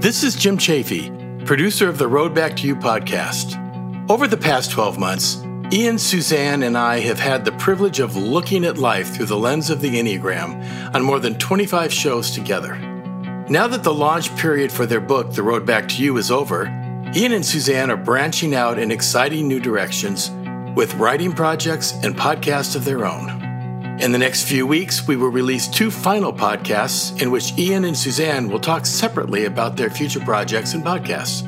This is Jim Chaffee, producer of the Road Back to You podcast. Over the past 12 months, Ian, Suzanne, and I have had the privilege of looking at life through the lens of the Enneagram on more than 25 shows together. Now that the launch period for their book, The Road Back to You, is over, Ian and Suzanne are branching out in exciting new directions with writing projects and podcasts of their own. In the next few weeks, we will release two final podcasts in which Ian and Suzanne will talk separately about their future projects and podcasts.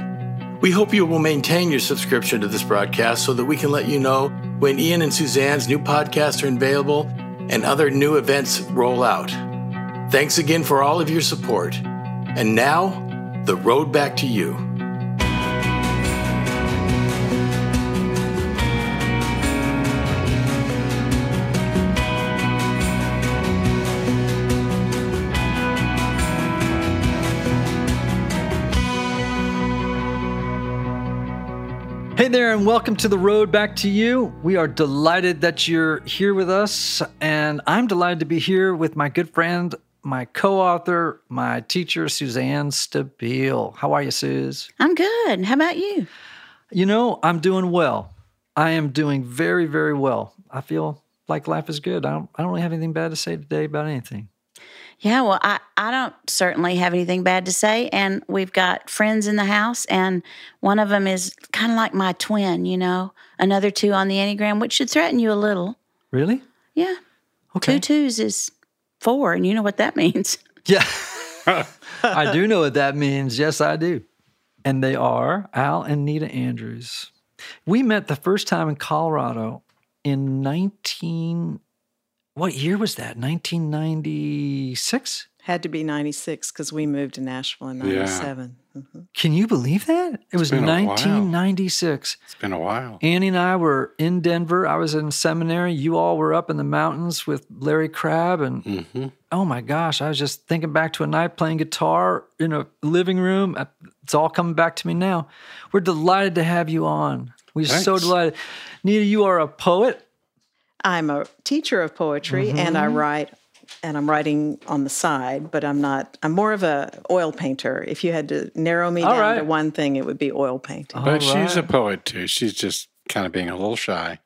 We hope you will maintain your subscription to this broadcast so that we can let you know when Ian and Suzanne's new podcasts are available and other new events roll out. Thanks again for all of your support. And now, the road back to you. There, and welcome to the road back to you. We are delighted that you're here with us, and I'm delighted to be here with my good friend, my co author, my teacher, Suzanne Stabile. How are you, Suze? I'm good. How about you? You know, I'm doing well. I am doing very, very well. I feel like life is good. I don't, I don't really have anything bad to say today about anything. Yeah, well, I, I don't certainly have anything bad to say. And we've got friends in the house, and one of them is kind of like my twin, you know, another two on the Enneagram, which should threaten you a little. Really? Yeah. Okay. Two twos is four, and you know what that means. Yeah. I do know what that means. Yes, I do. And they are Al and Nita Andrews. We met the first time in Colorado in 19 what year was that? 1996? Had to be 96 because we moved to Nashville in Yeah. 97. Mhm. Can you believe that? It was been while. 1996. It's been a while. Annie and I were in Denver. I was in seminary. You all were up in the mountains with Larry Crabb. And hmm oh my gosh, I was just thinking back to a night playing guitar in a living room. It's all coming back to me now. We're delighted to have you on. We're so delighted. Nita, you are a poet. I'm a teacher of poetry and I mm-hmm. write and I'm writing on the side, but I'm not I'm more of a oil painter. If you had to narrow me All down right. to one thing, it would be oil painting. All But she's a poet too. She's just kind of being a little shy.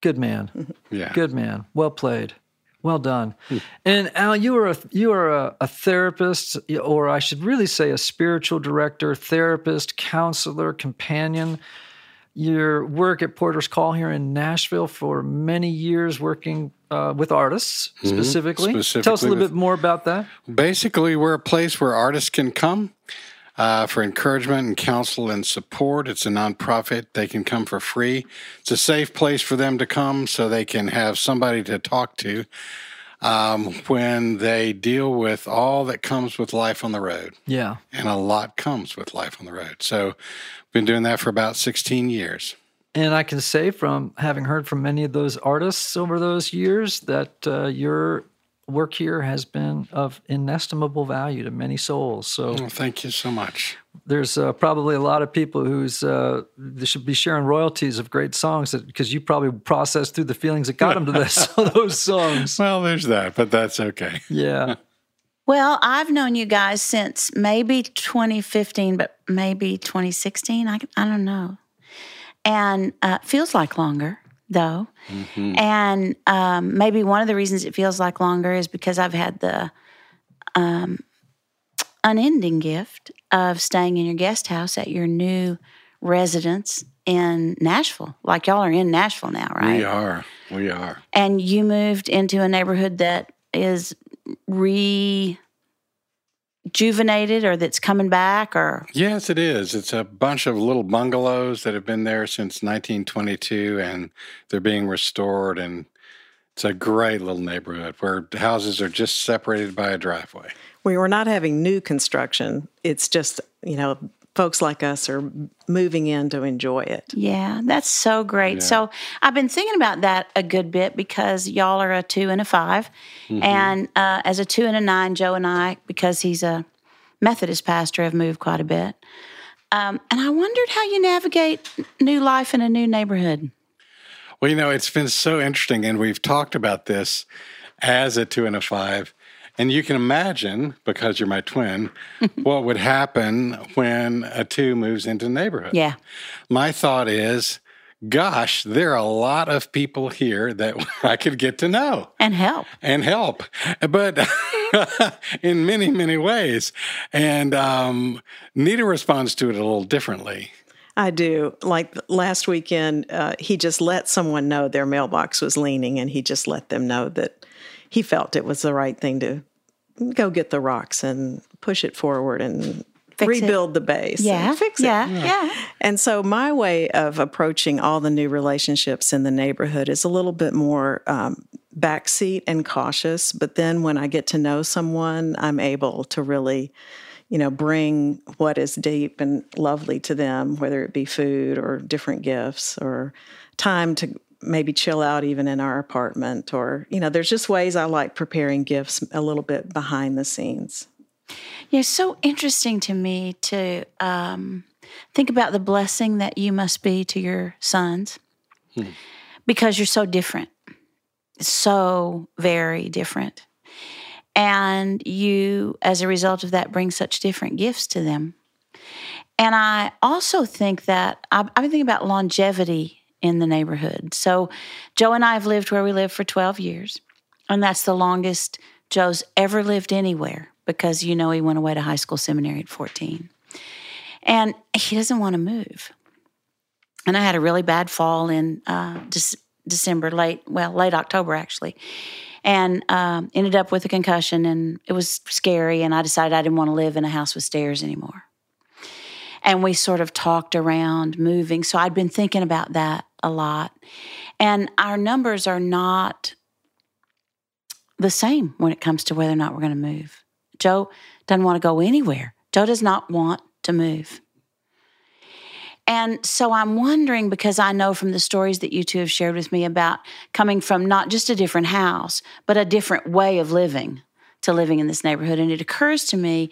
good man. Yeah. Good man. Well played. Well done. Hmm. And Al, you are a you are a, a therapist, or I should really say a spiritual director, therapist, counselor, companion. Your work at Porter's Call here in Nashville for many years, working uh, with artists specifically. Tell us a little with- bit more about that. Basically, we're a place where artists can come uh, for encouragement and counsel and support. It's a nonprofit. They can come for free. It's a safe place for them to come so they can have somebody to talk to um, when they deal with all that comes with life on the road. Yeah. And a lot comes with life on the road. So, been doing that for about 16 years. And I can say from having heard from many of those artists over those years that uh, your work here has been of inestimable value to many souls. So Well, thank you so much. there's uh, probably a lot of people who's uh, they should be sharing royalties of great songs because you probably processed through the feelings that got them to this, those songs. Well, there's that, but that's okay. Yeah. Well, I've known you guys since maybe 2015, but maybe 2016. I, I don't know. And uh, feels like longer, though. And um, maybe one of the reasons it feels like longer is because I've had the um, unending gift of staying in your guest house at your new residence in Nashville. Like y'all are in Nashville now, right? We are. We are. and you moved into a neighborhood that is rejuvenated or that's coming back or Yes, it is. It's a bunch of little bungalows that have been there since 1922 and they're being restored. And it's a great little neighborhood where houses are just separated by a driveway. We were not having new construction. It's just, you know, folks like us are moving in to enjoy it. yeah that's so great Yeah. so i've been thinking about that a good bit because y'all are a two and a 5 and uh, as a two and a nine joe and i because he's a methodist pastor have moved quite a bit um, and i wondered how you navigate new life in a new neighborhood Well, you know, it's been so interesting, and we've talked about this as a two and a five. And you can imagine, because you're my twin, what would happen when a two moves into a neighborhood. Yeah. My thought is, gosh, there are a lot of people here that I could get to know And help. and help, but in many, many ways. And um, Nita responds to it a little differently. I do. Like last weekend, uh, he just let someone know their mailbox was leaning, and he just let them know that he felt it was the right thing to go get the rocks and push it forward and Fix it. rebuild the base. and Yeah. fix it. Yeah. Yeah. And so my way of approaching all the new relationships in the neighborhood is a little bit more um, backseat and cautious. But then when I get to know someone, I'm able to really, you know, bring what is deep and lovely to them, whether it be food or different gifts or time to maybe chill out even in our apartment or you know there's just ways i like preparing gifts a little bit behind the scenes Yeah, it's so interesting to me to um, think about the blessing that you must be to your sons because you're so different, so very different. And you, as a result of that, bring such different gifts to them. And I also think that I've, I've been thinking about longevity in the neighborhood. So, Joe and I have lived where we live for 12 years, and that's the longest Joe's ever lived anywhere because you know he went away to high school seminary at 14. And he doesn't want to move. And I had a really bad fall in uh, Dec- December, late, well, late October actually, and um, ended up with a concussion. And it was scary. And I decided I didn't want to live in a house with stairs anymore. And we sort of talked around moving. So I'd been thinking about that a lot. And our numbers are not the same when it comes to whether or not we're going to move. Joe doesn't want to go anywhere. Joe does not want to move. And so I'm wondering because I know from the stories that you two have shared with me about coming from not just a different house, but a different way of living to living in this neighborhood. And it occurs to me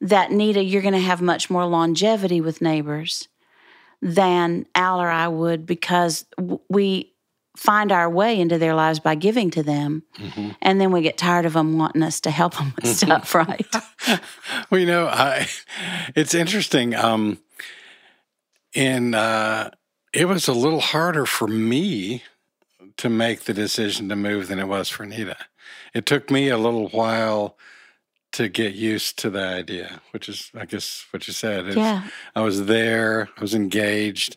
that, Nita, you're going to have much more longevity with neighbors than Al or I would because we find our way into their lives by giving to them. And then we get tired of them wanting us to help them with stuff, right? Well, you know, I, it's interesting. Um, in uh, it was a little harder for me to make the decision to move than it was for Nita. It took me a little while to get used to the idea, which is, I guess, what you said. It's- Yeah. I was there. I was engaged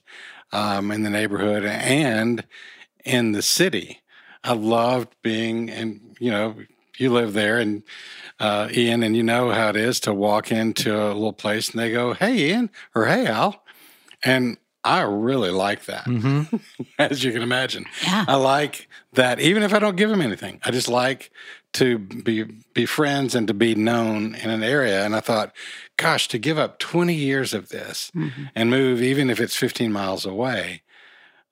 um, in the neighborhood and in the city. I loved being in. You know, you live there, and uh, Ian, and you know how it is to walk into a little place and they go, "Hey, Ian," or "Hey, Al," and I really like that, as you can imagine. Yeah. I like that, even if I don't give them anything. I just like to be be friends and to be known in an area. And I thought, gosh, to give up twenty years of this and move, even if it's fifteen miles away,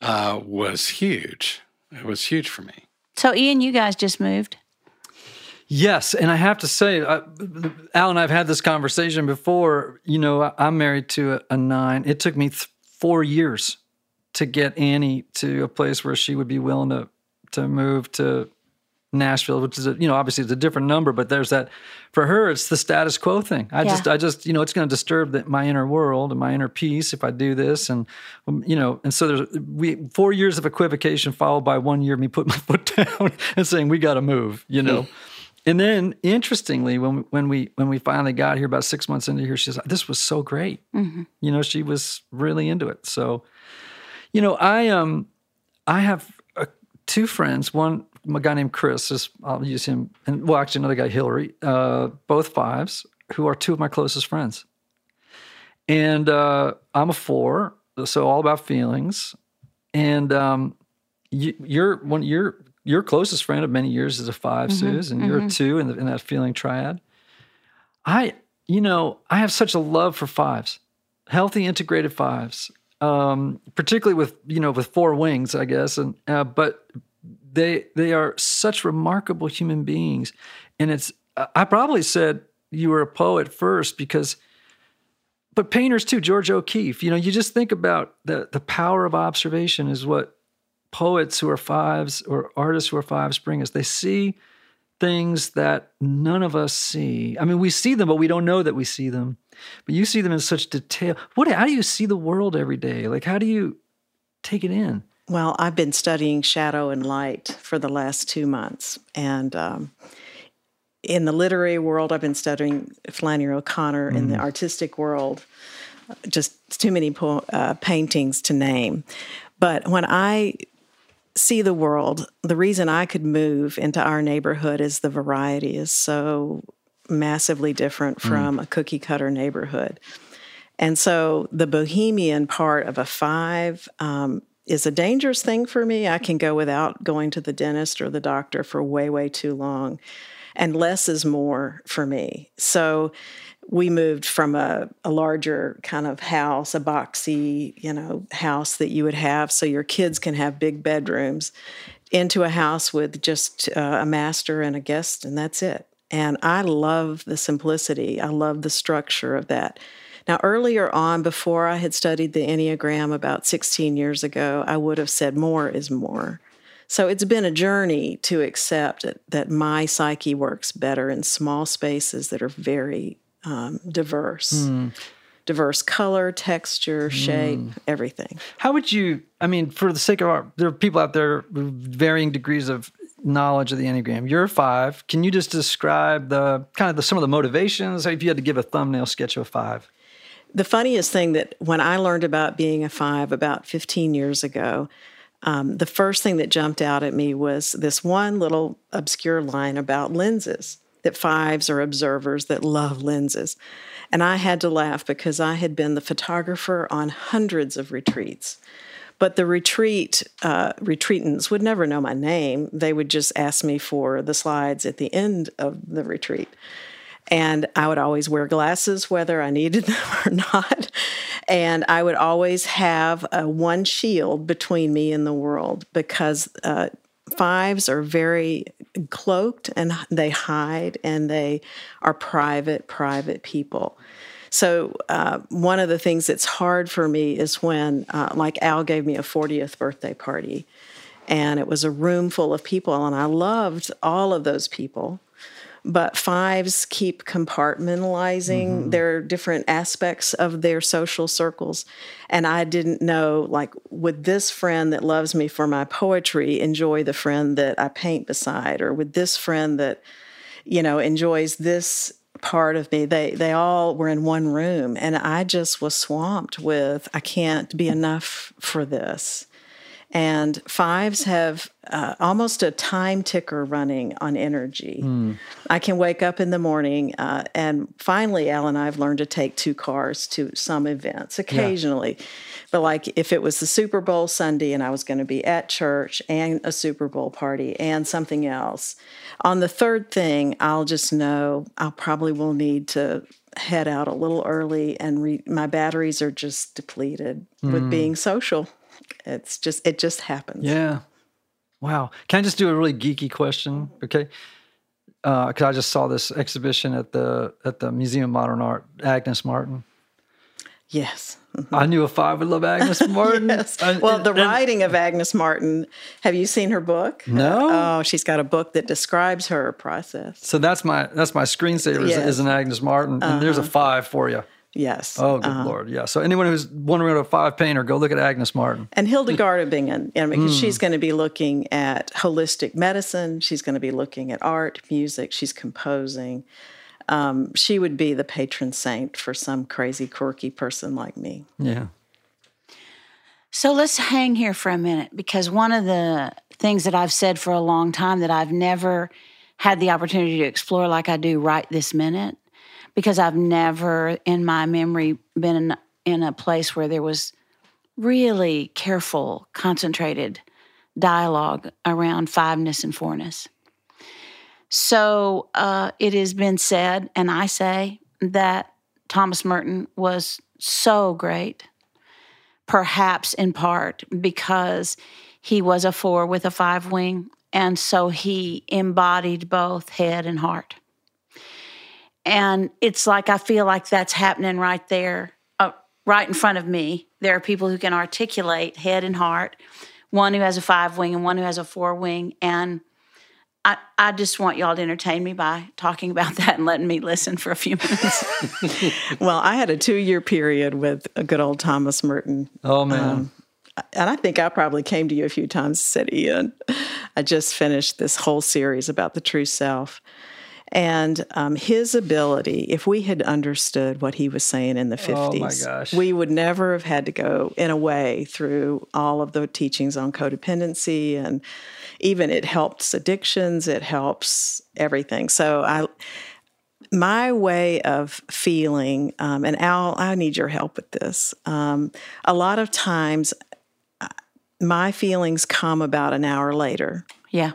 uh, was huge. It was huge for me. So, Ian, you guys just moved. Yes, and I have to say, I, Al and I've had this conversation before. You know, I- I'm married to a, a nine. It took me th- four years to get Annie to a place where she would be willing to to move to Nashville, which is a, you know obviously it's a different number, but there's that for her it's the status quo thing. I Yeah. just I just you know it's going to disturb the, my inner world and my inner peace if I do this, and um, you know and so there's we four years of equivocation followed by one year of me putting my foot down and saying we got to move, you know. And then, interestingly, when we, when we when we finally got here, about six months into here, she says, "This was so great." You know, she was really into it. So, you know, I um, I have uh, two friends. One, a guy named Chris. Is, I'll use him, and well, actually, another guy, Hillary. Uh, both fives, who are two of my closest friends. And uh, I'm a four, so all about feelings. And um, you, you're one. You're your closest friend of many years is a 5 Suze, and you're a two in, the, in that feeling triad. I, you know, I have such a love for fives, healthy integrated fives, um, particularly with you know with four wings, I guess. And uh, but they they are such remarkable human beings, and it's I probably said you were a poet first because but painters too georgia o'keeffe you know you just think about the the power of observation is what poets who are fives or artists who are fives bring us they see things that none of us see. I mean, we see them, but we don't know that we see them. But you see them in such detail. What? How do you see the world every day? Like, how do you take it in? Well, I've been studying shadow and light for the last two months, and um, in the literary world, I've been studying Flannery O'Connor. Mm. In the artistic world, just too many po- uh, paintings to name. But when I see the world, the reason I could move into our neighborhood is the variety is so massively different mm. from mm. a cookie cutter neighborhood. And so the bohemian part of a five um, is a dangerous thing for me. I can go without going to the dentist or the doctor for way, way too long. And less is more for me. So we moved from a, a larger kind of house, a boxy, you know, house that you would have so your kids can have big bedrooms, into a house with just uh, a master and a guest, and that's it. And I love the simplicity. I love the structure of that. Now, earlier on, before I had studied the Enneagram about 16 years ago, I would have said more is more. So it's been a journey to accept that my psyche works better in small spaces that are very um, diverse. Mm. Diverse color, texture, shape, mm. everything. How would you, I mean, for the sake of our, there are people out there with varying degrees of knowledge of the Enneagram. You're five. Can you just describe the kind of the, some of the motivations? If you had to give a thumbnail sketch of a five. The funniest thing that when I learned about being a five about 15 years ago, um, the first thing that jumped out at me was this one little obscure line about lenses that fives are observers that love lenses. And I had to laugh because I had been the photographer on hundreds of retreats. But the retreat uh, retreatants would never know my name. They would just ask me for the slides at the end of the retreat. And I would always wear glasses, whether I needed them or not. And I would always have uh, one shield between me and the world because uh, fives are very cloaked and they hide and they are private, private people. So, uh, one of the things that's hard for me is when, uh, like, Al gave me a 40th birthday party, and it was a room full of people, and I loved all of those people but fives keep compartmentalizing mm-hmm. their different aspects of their social circles. And i didn't know like would this friend that loves me for my poetry enjoy the friend that i paint beside? Or would this friend that you know enjoys this part of me? They they all were in one room and i just was swamped with i can't be enough for this and fives have uh, almost a time ticker running on energy. Mm. I can wake up in the morning, uh, and finally, Al and I have learned to take two cars to some events occasionally. Yeah. But like if it was the Super Bowl Sunday and I was going to be at church and a Super Bowl party and something else, on the third thing, I'll just know I probably will need to head out a little early and re- my batteries are just depleted mm. with hmm. being social. It's just it just happens. Yeah. Wow. Can I just do a really geeky question? Okay. Because uh, I just saw this exhibition at the at the Museum of Modern Art. Agnes Martin. Yes. Mm-hmm. I knew a five would love Agnes Martin. yes. well, the writing of Agnes Martin. Have you seen her book? No. Oh, she's got a book that describes her process. So that's my that's my screensaver yes. is, an Agnes Martin, and uh-huh. there's a uh-huh. five for you. Yes. Oh, good uh-huh. lord. Yeah. So anyone who's wondering about a five painter, go look at Agnes Martin and Hildegard Bingen, because mm. she's going to be looking at holistic medicine. She's going to be looking at art, music. She's composing. Um, she would be the patron saint for some crazy, quirky person like me. Yeah. So let's hang here for a minute because one of the things that I've said for a long time that I've never had the opportunity to explore like I do right this minute because I've never in my memory been in, in a place where there was really careful, concentrated dialogue around fiveness and fourness. So uh, it has been said, and I say that Thomas Merton was so great, perhaps in part because he was a four with a five wing, and so he embodied both head and heart. And it's like I feel like that's happening right there, uh, right in front of me. There are people who can articulate head and heart, one who has a five wing and one who has a four wing. And I, I just want y'all to entertain me by talking about that and letting me listen for a few minutes. Well, I had a two year period with a good old Thomas Merton. Oh man. Um, and I think I probably came to you a few times and said, Ian, I just finished this whole series about the true self. And um, his ability, if we had understood what he was saying in the 50s, gosh. we would never have had to go, in a way, through all of the teachings on codependency. And even it helps addictions, it helps everything. So I, my way of feeling, um, and Al, I need your help with this. Um, a lot of times, uh, my feelings come about an hour later. yeah.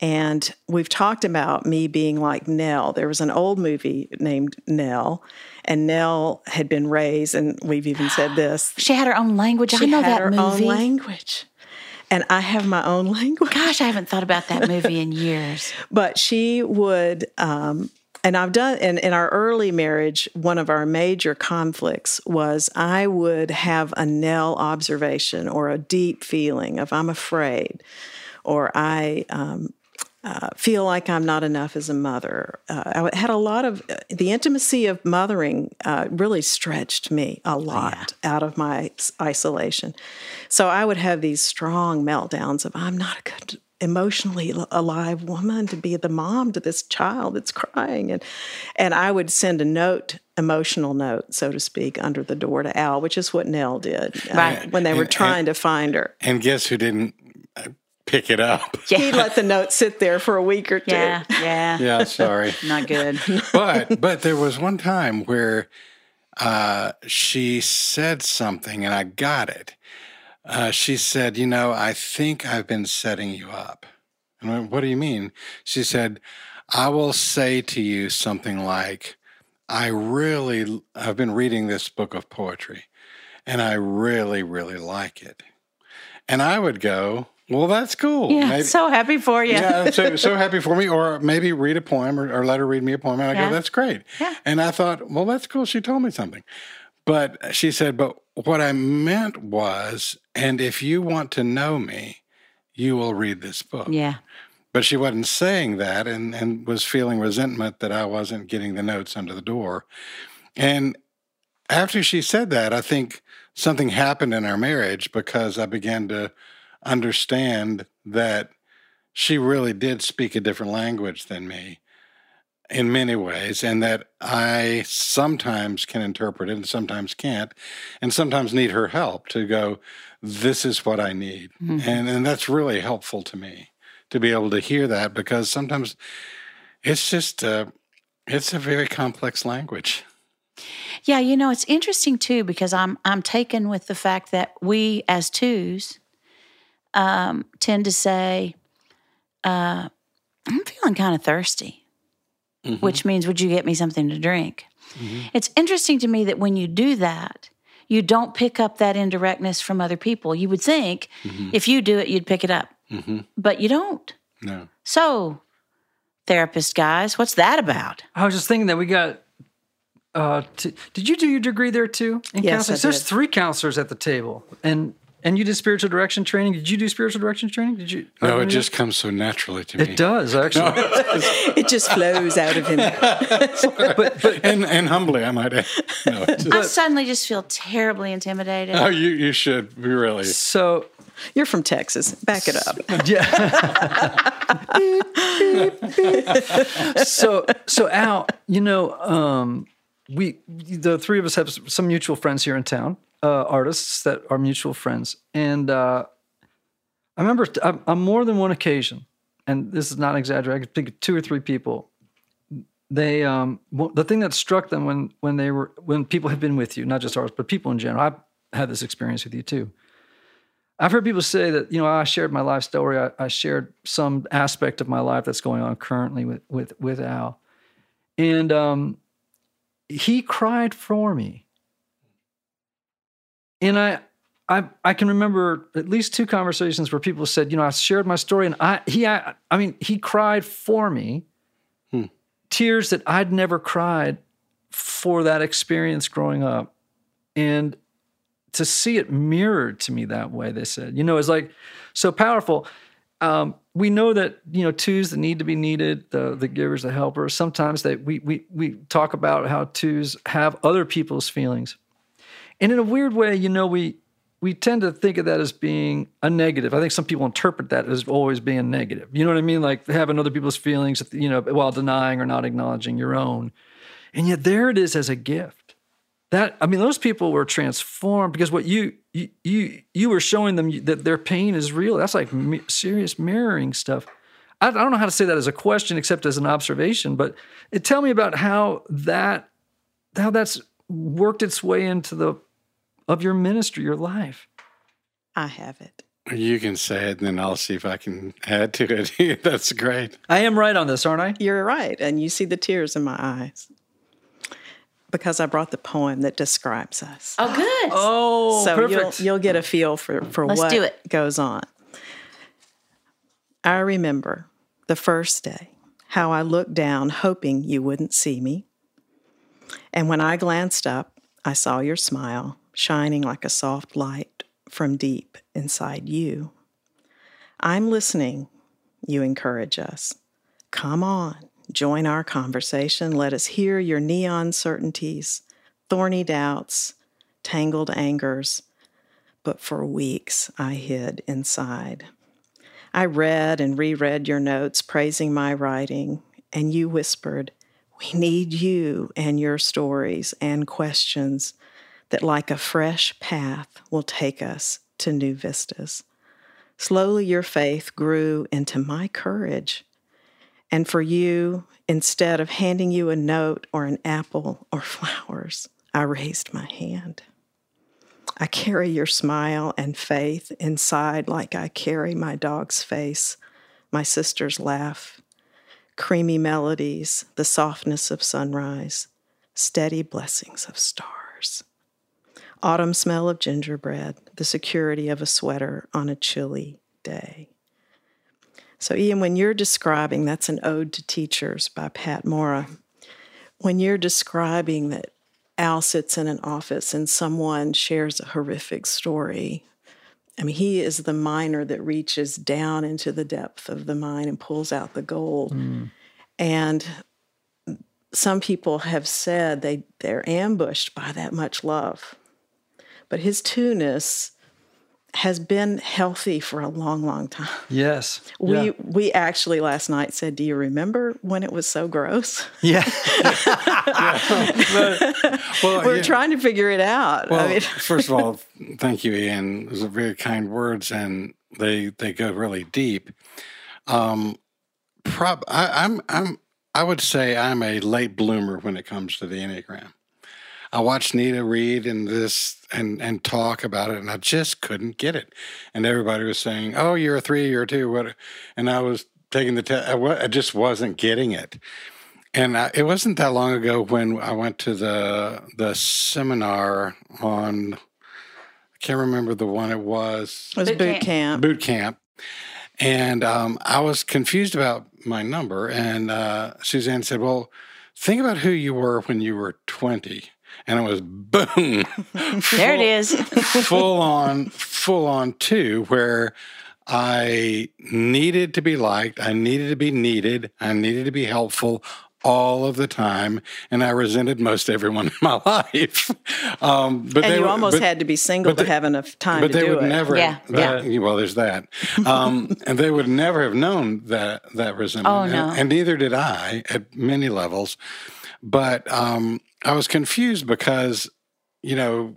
And we've talked about me being like Nell. There was an old movie named Nell, and Nell had been raised, and we've even said this. She had her own language. I know had that her movie. own language, and I have my own language. Gosh, I haven't thought about that movie in years. but she would um, and i've done in, in our early marriage one of our major conflicts was i would have a nell observation or a deep feeling of i'm afraid or i um, uh, feel like I'm not enough as a mother. Uh, I had a lot of the intimacy of mothering uh, really stretched me a lot out of my isolation. So I would have these strong meltdowns of I'm not a good emotionally alive woman to be the mom to this child that's crying and and I would send a note emotional note so to speak under the door to Al which is what Nell did uh, Right. when they were And- trying to find her And guess who didn't uh, pick it up? he let the note sit there for a week or two Yeah, yeah. Yeah, sorry. Not good. but but there was one time where uh, she said something and I got it. Uh, she said, "You know, I think I've been setting you up." And I went, what do you mean? She said, "I will say to you something like." I really, I've been reading this book of poetry and I really, really like it. And I would go, well, that's cool. Yeah, Maybe- so happy for you. yeah, I'm so, so happy for me. Or maybe read a poem or, or let her read me a poem. And I Yeah. go, that's great. Yeah. And I thought, well, that's cool. She told me something. But she said, but what I meant was, and if you want to know me, you will read this book. Yeah. But she wasn't saying that and, and was feeling resentment that I wasn't getting the notes under the door. And after she said that, I think something happened in our marriage because I began to understand that she really did speak a different language than me in many ways, and that I sometimes can interpret it and sometimes can't, and sometimes need her help to go, This is what I need. And, and that's really helpful to me to be able to hear that because sometimes it's just, uh, it's a very complex language. Yeah, you know, it's interesting too because I'm I'm taken with the fact that we as twos um, tend to say, uh, "I'm feeling kind of thirsty," which means, "Would you get me something to drink?" It's interesting to me that when you do that, you don't pick up that indirectness from other people. You would think if you do it, you'd pick it up, but you don't. No. So, therapist guys, what's that about? I was just thinking that we got. Uh, t- did you do your degree there too? In Yes, counseling? I There's three counselors at the table, and and you did spiritual direction training. Did you do spiritual direction training? Did you? No, it just comes so naturally to me. It does actually. it just flows out of him and and humbly, I might add. No, just- I suddenly just feel terribly intimidated. oh, you you should be really. So You're from Texas. Back it up. yeah. so so Al, you know, um, we the three of us have some mutual friends here in town, uh, artists that are mutual friends, and uh, I remember t- on on more than one occasion, and this is not exaggerating. I think of two or three people. They um, well, the thing that struck them when when they were when people have been with you, not just artists, but people in general. I've had this experience with you too. I've heard people say that you know I shared my life story. I, I shared some aspect of my life that's going on currently with with with Al, and um, he cried for me. And I, I, I can remember at least two conversations where people said, you know, I shared my story, and I he I, I mean he cried for me, tears that I'd never cried for that experience growing up, and to see it mirrored to me that way, they said, you know, it's like so powerful. Um, we know that you know twos that need to be needed, the the givers, the helpers. Sometimes that we we we talk about how twos have other people's feelings, and in a weird way, you know, we we tend to think of that as being a negative. I think some people interpret that as always being negative. You know what I mean? Like having other people's feelings, you know, while denying or not acknowledging your own. And yet there it is as a gift. That I mean, those people were transformed because what you you you, you were showing them that their pain is real. That's like serious mirroring stuff. I, don't know how to say that as a question, except as an observation. But tell me about how that how that's worked its way into the of your ministry, your life. I have it. You can say it, and then I'll see if I can add to it. That's great. I am right on this, aren't I? You're right. And you see the tears in my eyes because I brought the poem that describes us. Oh, good. Oh, so perfect. you'll you'll get a feel for for Let's what do it. goes on. I remember the first day how I looked down hoping you wouldn't see me. And when I glanced up, I saw your smile shining like a soft light from deep inside you. I'm listening, you encourage us. Come on, join our conversation. Let us hear your neon certainties, thorny doubts, tangled angers. But for weeks I hid inside. I read and reread your notes praising my writing, and you whispered, We need you and your stories and questions that, like a fresh path, will take us to new vistas. Slowly, your faith grew into my courage. And for you, instead of handing you a note or an apple or flowers, I raised my hand. I carry your smile and faith inside like I carry my dog's face, my sister's laugh, creamy melodies, the softness of sunrise, steady blessings of stars. Autumn smell of gingerbread, the security of a sweater on a chilly day. So, Ian, when you're describing, that's an ode to teachers by Pat Mora. When you're describing that Al sits in an office and someone shares a horrific story, I mean, he is the miner that reaches down into the depth of the mine and pulls out the gold. Hmm. And some people have said they, they're ambushed by that much love. But his two-ness has been healthy for a long, long time. yes. We yeah. we actually last night said, "Do you remember when it was so gross?" yeah. Well, We're yeah. trying to figure it out. Well, I mean, first of all, thank you, Ian. Those are very kind words, and they they go really deep. Um, prob I, I'm I'm I would say I'm a late bloomer when it comes to the Enneagram. I watched Nita read and this and and talk about it, and I just couldn't get it. And everybody was saying, "Oh, you're a three, you're a two, what?" And I was taking the test. I, I just wasn't getting it. And I, it wasn't that long ago when I went to the the seminar on. I can't remember the one it was. it was Boot boot camp. camp. Boot camp, and um, I was confused about my number. And uh, Suzanne said, "Well, think about who you were when you were 20." And it was boom, There it is. full on, full on two, where I needed to be liked, I needed to be needed, I needed to be helpful all of the time, and I resented most everyone in my life. Um, but And they you were- almost but- had to be single but to have enough time but to they do would it. never. Yeah, that- Well, there's that, um, and they would never have known that that resentment. Oh, and, no. and neither did I at many levels. But um, I was confused because, you know,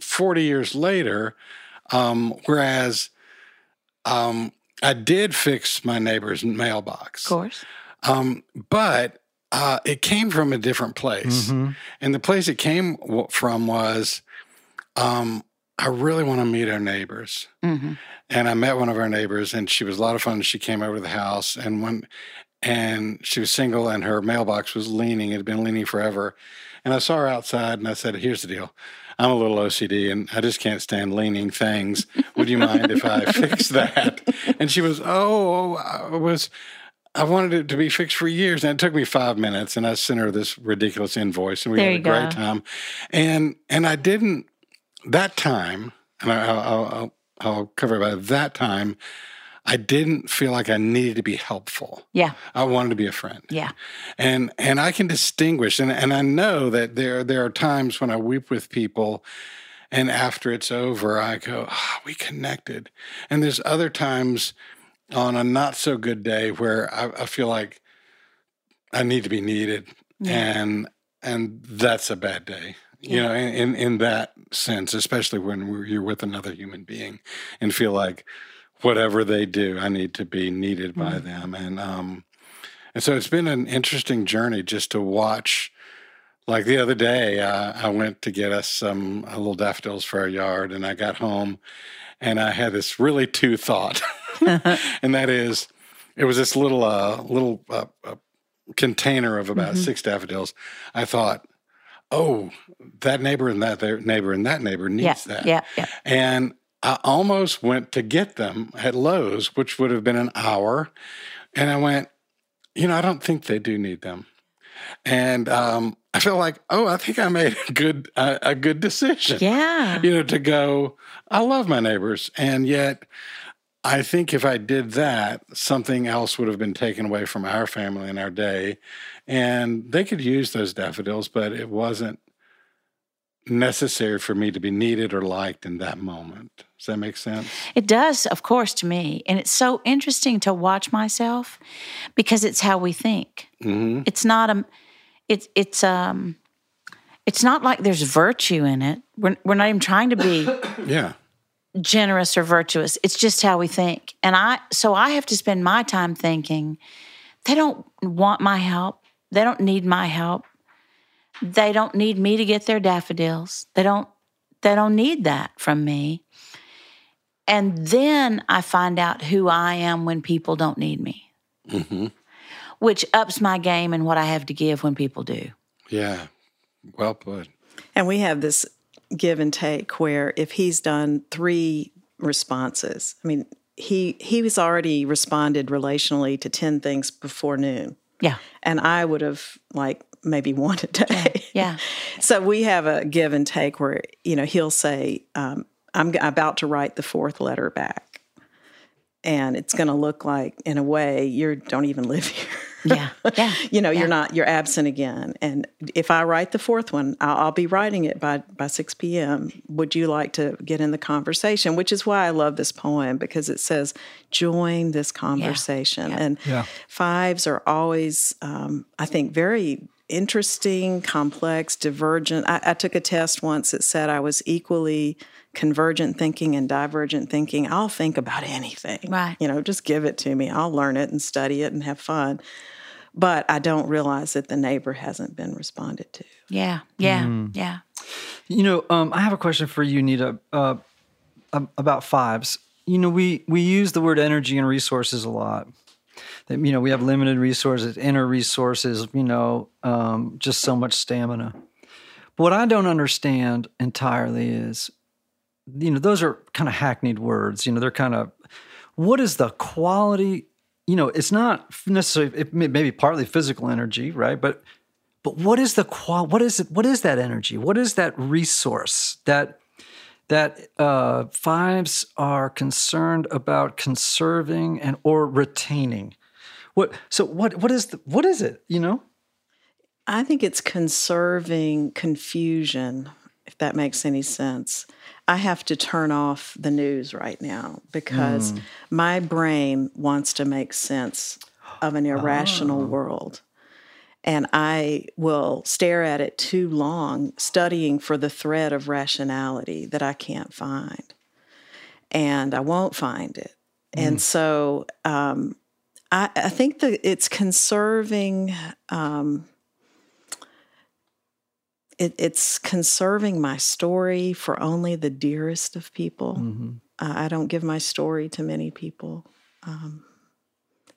forty years later, um, whereas um, I did fix my neighbor's mailbox, Of course. um, but uh, it came from a different place. Mhm. And the place it came w- from was um, I really want to meet our neighbors. hmm And I met one of our neighbors, and she was a lot of fun. She came over to the house, and when and she was single, and her mailbox was leaning. It had been leaning forever. And I saw her outside, and I said, "Here's the deal. I'm a little OCD, and I just can't stand leaning things. Would you mind if I fix that?" And she was, oh, "Oh, I was." I wanted it to be fixed for years, and it took me five minutes. And I sent her this ridiculous invoice, and we There had a you great go. time. And and I didn't that time, and I, I'll, I'll, I'll cover it by that time. I didn't feel like I needed to be helpful. Yeah. I wanted to be a friend. Yeah. And and I can distinguish and, and I know that there there are times when I weep with people and after it's over I go, oh, we connected. And there's other times on a not so good day where I, I feel like I need to be needed. Yeah. And and that's a bad day. You know, in, in in that sense, especially when we're, you're with another human being and feel like whatever they do, I need to be needed by Mm-hmm. them. And um, and so it's been an interesting journey just to watch. Like the other day, uh, I went to get us some uh, little daffodils for our yard, and I got home, and I had this really two thought, and that is, it was this little uh, little uh, uh, container of about Mm-hmm. six daffodils. I thought, oh, that neighbor and that their neighbor and that neighbor needs Yeah. that. Yeah. Yeah. And I almost went to get them at Lowe's, which would have been an hour. And I went, you know, I don't think they do need them. And um, I felt like, oh, I think I made a good a, a good decision. Yeah. You know, to go. I love my neighbors, and yet I think if I did that, something else would have been taken away from our family and our day, and they could use those daffodils, but it wasn't necessary for me to be needed or liked in that moment. Does that make sense? It does, of course, to me. And it's so interesting to watch myself because it's how we think. hmm It's not a it's it's um it's not like there's virtue in it. We're we're not even trying to be Yeah. generous or virtuous. It's just how we think. And I so I have to spend my time thinking they don't want my help. They don't need my help. They don't need me to get their daffodils. They don't they don't need that from me. And then I find out who I am when people don't need me, hmm which ups my game and what I have to give when people do. Yeah. Well put. And we have this give and take where if he's done three responses, I mean, he he was already responded relationally to 10 things before noon. Yeah. And I would have like maybe one a day. Yeah. So we have a give and take where, you know, he'll say, um, I'm about to write the fourth letter back. And it's going to look like, in a way, you don't even live here. Yeah. Yeah. you know, Yeah. you're not, you're absent again. And if I write the fourth one, I'll, I'll be writing it by, by 6 p.m. Would you like to get in the conversation? Which is why I love this poem because it says, join this conversation. And Yeah. fives are always, um, I think, very interesting, complex, divergent. I, I took a test once that said I was equally convergent thinking and divergent thinking. I'll think about anything. Right. You know, just give it to me. I'll learn it and study it and have fun. But I don't realize that the neighbor hasn't been responded to. Yeah. Yeah. Yeah. You know, um, I have a question for you, Nita, uh, about fives. You know, we we use the word energy and resources a lot. That you know, we have limited resources, inner resources. You know, um, just so much stamina. But what I don't understand entirely is, you know, those are kind of hackneyed words. You know, they're kind of what is the quality? You know, it's not necessarily. It may, maybe partly physical energy, right? But but what is the qual? What is it? What is that energy? What is that resource that that uh, fives are concerned about conserving and or retaining? What? So what? What is the, what is it? You know? I think it's conserving confusion, if that makes any sense. I have to turn off the news right now because my brain wants to make sense of an irrational world. And I will stare at it too long, studying for the thread of rationality that I can't find. And I won't find it. And so um, I, I think that it's conserving. Um, it, it's conserving my story for only the dearest of people. Mm-hmm. Uh, I don't give my story to many people. Um,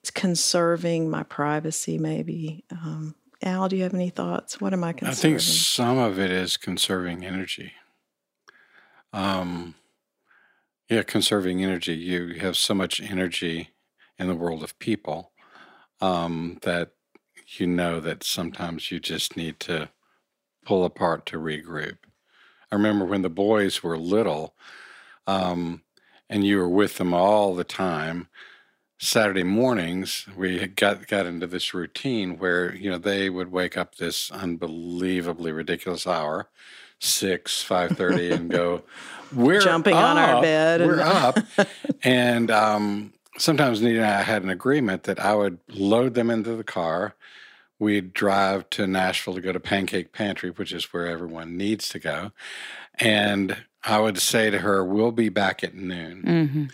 it's conserving my privacy, maybe. Um, Al, do you have any thoughts? What am I conserving? I think some of it is conserving energy. Um, yeah, conserving energy. You have so much energy in the world of people um, that you know that sometimes you just need to pull apart to regroup. I remember when the boys were little um, and you were with them all the time, Saturday mornings, we got got into this routine where you know they would wake up this unbelievably ridiculous hour, six five thirty, and go, "We're Jumping on our bed and- We're up," and um, sometimes Nina and I had an agreement that I would load them into the car. We'd drive to Nashville to go to Pancake Pantry, which is where everyone needs to go, and I would say to her, "We'll be back at noon." hmm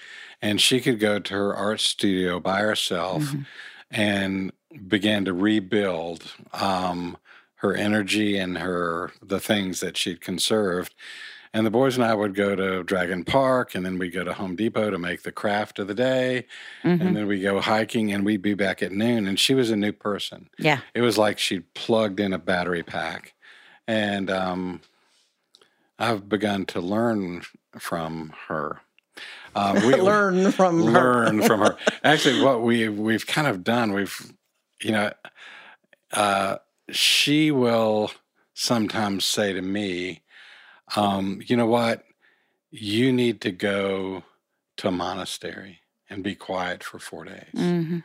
and she could go to her art studio by herself Mm-hmm. and began to rebuild um, her energy and her the things that she'd conserved. And the boys and I would go to Dragon Park, and then we'd go to Home Depot to make the craft of the day, Mm-hmm. and then we go hiking, and we'd be back at noon. And she was a new person. Yeah. It was like she'd plugged in a battery pack, and um, I've begun to learn from her. Uh, we, Learn from her. learn from her. Actually, what we we've kind of done, we've you know, uh, she will sometimes say to me, um, "You know what? You need to go to a monastery and be quiet for four days hmm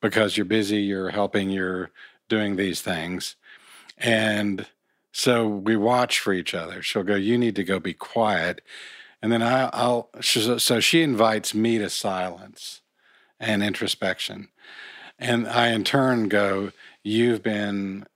because you're busy, you're helping, you're doing these things." And so we watch for each other. She'll go, "You need to go be quiet." And then I, I'll, so she invites me to silence and introspection. And I, in turn, go, You've been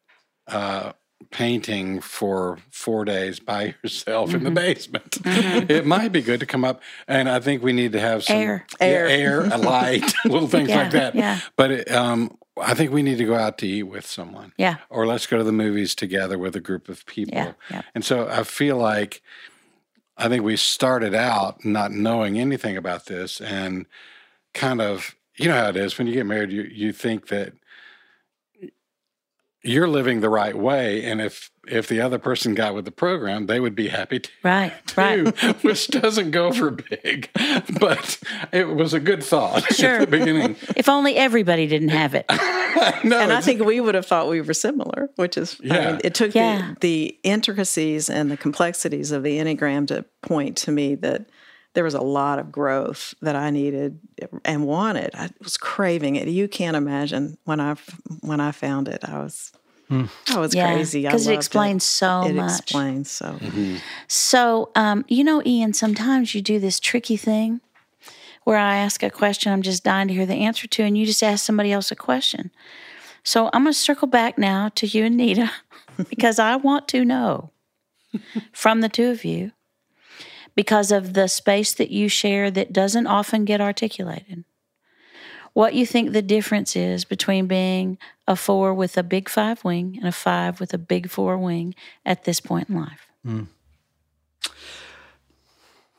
uh, painting for four days by yourself in the basement. It might be good to come up. And I think we need to have some Air. Air. air, a light, little things Yeah, like that. yeah. But it, um, I think we need to go out to eat with someone Yeah. or let's go to the movies together with a group of people. Yeah, yeah. And so I feel like I think we started out not knowing anything about this and kind of you know how it is when you get married you you think that you're living the right way and if if the other person got with the program they would be happy to Right. Right. which doesn't go for big but it was a good thought Sure. at the beginning If only everybody didn't have it. no and I think we would have thought we were similar, which is, I Yeah. mean, it took Yeah. the, the intricacies and the complexities of the Enneagram to point to me that there was a lot of growth that I needed and wanted. I was craving it. You can't imagine when I when I found it. I was I was Yeah, crazy. Because it loved explains so It much. explains so. So, um, you know, Ian, sometimes you do this tricky thing where I ask a question I'm just dying to hear the answer to, and you just ask somebody else a question. So I'm going to circle back now to you and Nita because I want to know from the two of you because of the space that you share that doesn't often get articulated. What you think the difference is between being a four with a big five wing and a five with a big four wing at this point in life.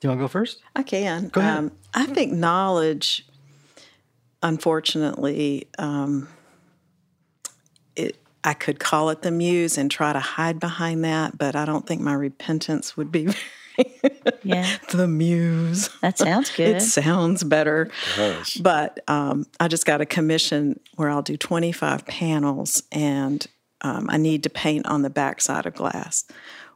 Do you want to go first? I can. Go ahead. Um, I think knowledge, unfortunately, um, it. I could call it the muse and try to hide behind that, but I don't think my repentance would be Yeah, the muse. that sounds good. It sounds better. does. But um, I just got a commission where I'll do 25 panels and um, I need to paint on the backside of glass.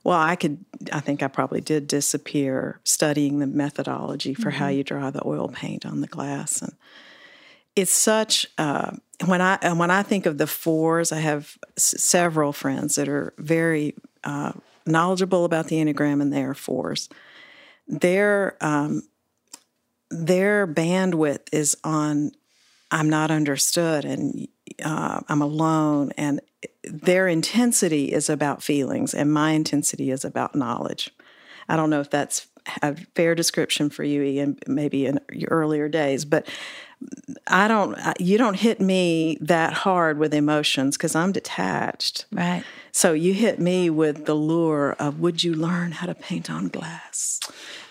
Well, I could, I think I probably did disappear studying the methodology for how you draw the oil paint on the glass. And it's such, uh, when I, and when I think of the fours, I have s- several friends that are very uh, knowledgeable about the Enneagram and they are fours. Their, um, their bandwidth is on I'm not understood and uh, I'm alone, and their intensity is about feelings, and my intensity is about knowledge. I don't know if that's a fair description for you, Ian, maybe in your earlier days, but I don't. You don't hit me that hard with emotions because I'm detached. right. So you hit me with the lure of would you learn how to paint on glass?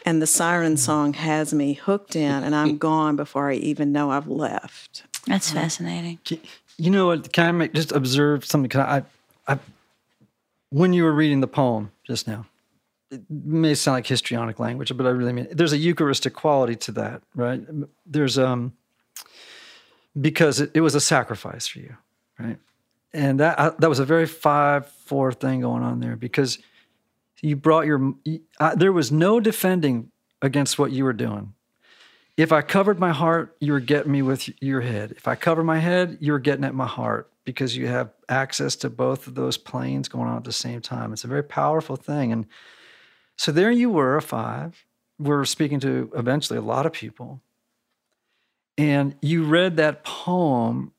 And the siren song has me hooked in and I'm gone before I even know I've left. That's fascinating. You know what? Can I make, just observe something? Can I, I, when you were reading the poem just now, it may sound like histrionic language, but I really mean there's a Eucharistic quality to that, right? There's um because it, it was a sacrifice for you, right? And that I, that was a very five four thing going on there because you brought your I, there was no defending against what you were doing If I covered my heart, you were getting me with your head. If I cover my head, you were getting at my heart because you have access to both of those planes going on at the same time. It's a very powerful thing. And so there you were, a five. We're speaking to eventually a lot of people. And you read that poem,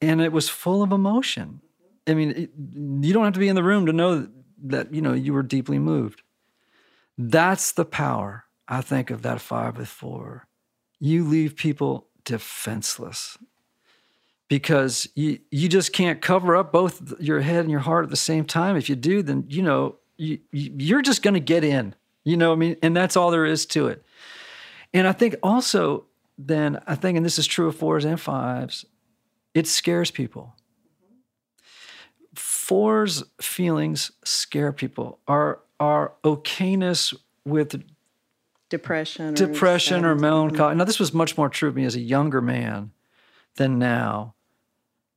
and it was full of emotion. I mean, it, you don't have to be in the room to know that, you know you were deeply moved. That's the power, I think, of that five with four. You leave people defenseless because you, you just can't cover up both your head and your heart at the same time. If you do, then, you know, you, you're just going to get in, you know, I mean, and that's all there is to it. And I think also, then, I think, and this is true of fours and fives, it scares people. Fours feelings scare people. Our our okayness with depression, depression or, or melancholy. Mm-hmm. Now, this was much more true of me as a younger man than now,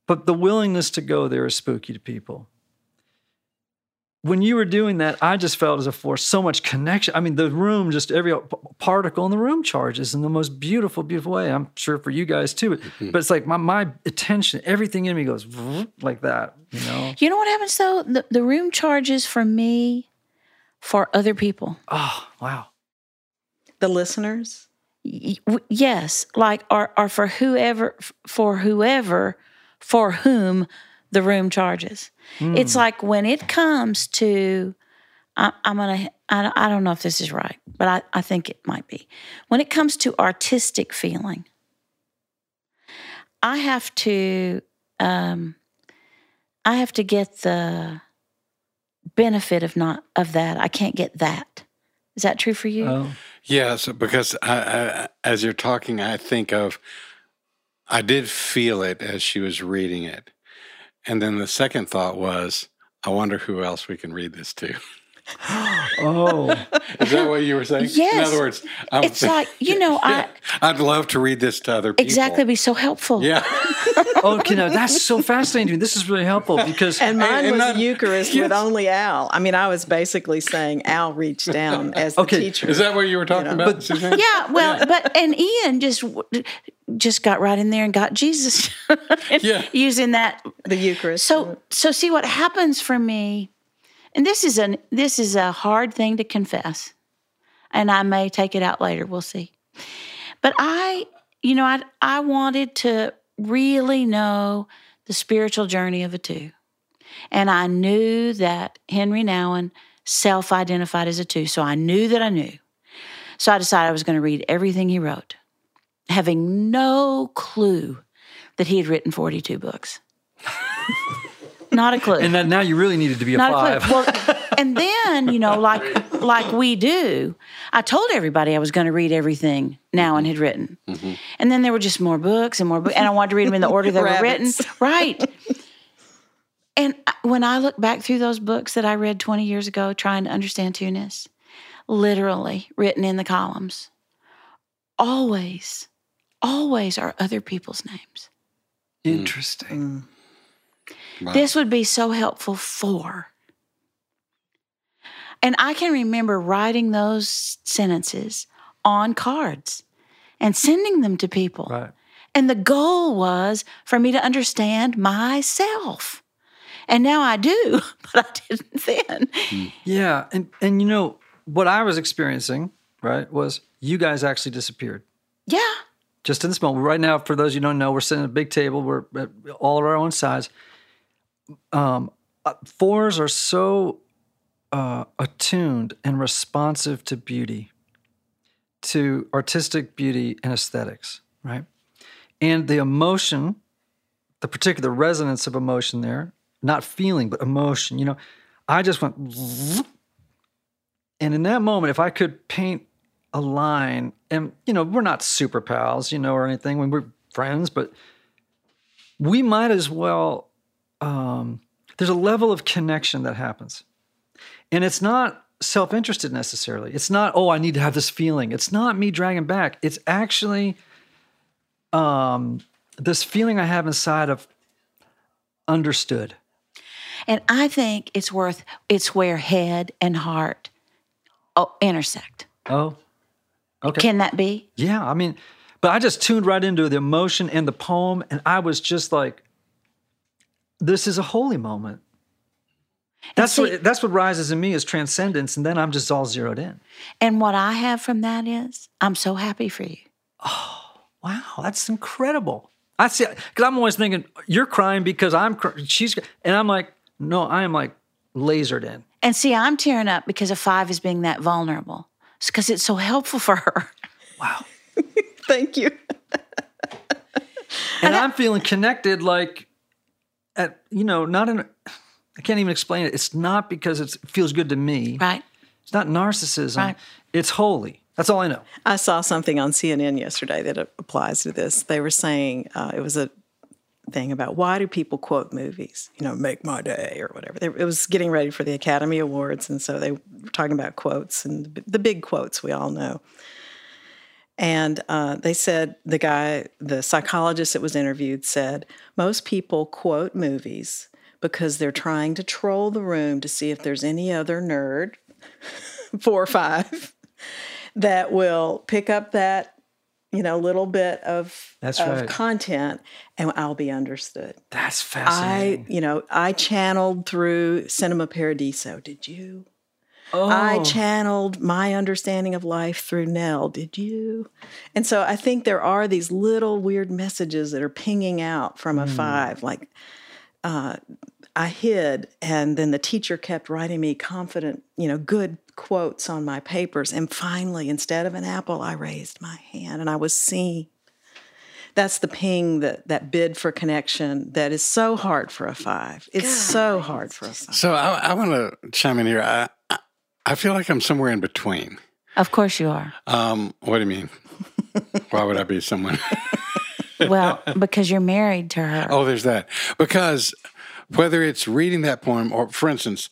but the willingness to go there is spooky to people. When you were doing that, I just felt as a force so much connection. I mean, the room, just every particle in the room charges in the most beautiful, beautiful way. I'm sure for you guys too, mm-hmm. but it's like my, my attention, everything in me goes like that. You know. You know what happens though? The, the room charges for me for other people. Oh, wow. The listeners? yes, like or or for whoever for whoever for whom the room charges. Mm. It's like when it comes to I, am gonna I, I don't know if this is right, but I, I think it might be. When it comes to artistic feeling, I have to um, I have to get the benefit of not of that. I can't get that. Is that true for you? Oh. Yes, because I, I, as you're talking, I think of I did feel it as she was reading it, and then the second thought was, I wonder who else we can read this to. oh, is that what you were saying? Yes. In other words, I'm it's like you know, yeah, I I'd love to read this to other people. Exactly, It'd be so helpful. Yeah. oh, you know, that's so fascinating. This is really helpful because and mine and, and was not, Eucharist yes. with only Al. I mean, I was basically saying Al reached down as okay. the teacher. Is that what you were talking you know? about, but, Yeah. Well, yeah. but and Ian just just got right in there and got Jesus. yeah. Using that the Eucharist. So so see what happens for me and this is an this is a hard thing to confess. And I may take it out later, we'll see. But I, you know, I I wanted to really know the spiritual journey of a two. And I knew that Henry Nouwen self identified as a two. So I knew that I knew. So I decided I was going to read everything he wrote, having no clue that he had written 42 books. Not a clue. And that now you really needed to be a Not five. A clue. Well, and then you know, like like we do, I told everybody I was going to read everything Nouwen had written, mm-hmm. and then there were just more books and more books, and I wanted to read them in the order they were written. Right. And when I look back through those books that I read 20 years ago, trying to understand two-ness, literally written in the columns, always, always are other people's names. Interesting. Mm. Wow. This would be so helpful for. And I can remember writing those sentences on cards and sending them to people. Right. And the goal was for me to understand myself. And now I do, but I didn't then. Hmm. Yeah. And and you know, what I was experiencing, right, was you guys actually disappeared. Yeah. Just in this moment. Right now, for those you don't know, we're sitting at a big table. We're at all of our own size um, uh, fours are so uh, attuned and responsive to beauty, to artistic beauty and aesthetics, right? And the emotion, the particular resonance of emotion there, not feeling, but emotion, you know, I just went, and in that moment, if I could paint a line, and, you know, we're not super pals, you know, or anything we're friends, but we might as well um, there's a level of connection that happens. And it's not self interested necessarily. It's not, oh, I need to have this feeling. It's not me dragging back. It's actually um, this feeling I have inside of understood. And I think it's worth, it's where head and heart oh, intersect. Oh, Okay. Can that be? Yeah, I mean, but I just tuned right into the emotion and the poem, and I was just like, "This is a holy moment." That's see- what that's what rises in me is transcendence, and then I'm just all zeroed in. And what I have from that is, I'm so happy for you. Oh wow, that's incredible. I see, because I'm always thinking you're crying because I'm cr- she's, and I'm like, no, I am like lasered in. And see, I'm tearing up because a five is being that vulnerable. It's because it's so helpful for her. Wow, Thank you. and I'm feeling connected, like, at you know, not in. I can't even explain it. It's not because it's, it feels good to me. Right? It's not narcissism. Right. It's holy. That's all I know. I saw something on CNN yesterday that applies to this. They were saying uh, it was a thing about why do people quote movies? You know, make my day or whatever. They, it was getting ready for the Academy Awards, and so they were talking about quotes and the, the big quotes we all know. And uh, they said the guy, the psychologist that was interviewed, said most people quote movies because they're trying to troll the room to see if there's any other nerd, four or five, that will pick up that you know little bit of That's of right. content and I'll be understood. That's fascinating. I you know I channeled through Cinema Paradiso. Did you? Oh, I channeled my understanding of life through Nell. Did you? And so I think there are these little weird messages that are pinging out from a five. Like uh, I hid, and then the teacher kept writing me confident, you know, good quotes on my papers. And finally, instead of an apple, I raised my hand and I was seen. That's the ping that that bid for connection that is so hard for a five. It's so hard for a five. So I, I want to chime in here. I, I- feel like I'm somewhere in between. Of course you are. Um, what do you mean? Why would I be someone? Well, because you're married to her. oh, there's that. Because whether it's reading that poem or, for instance,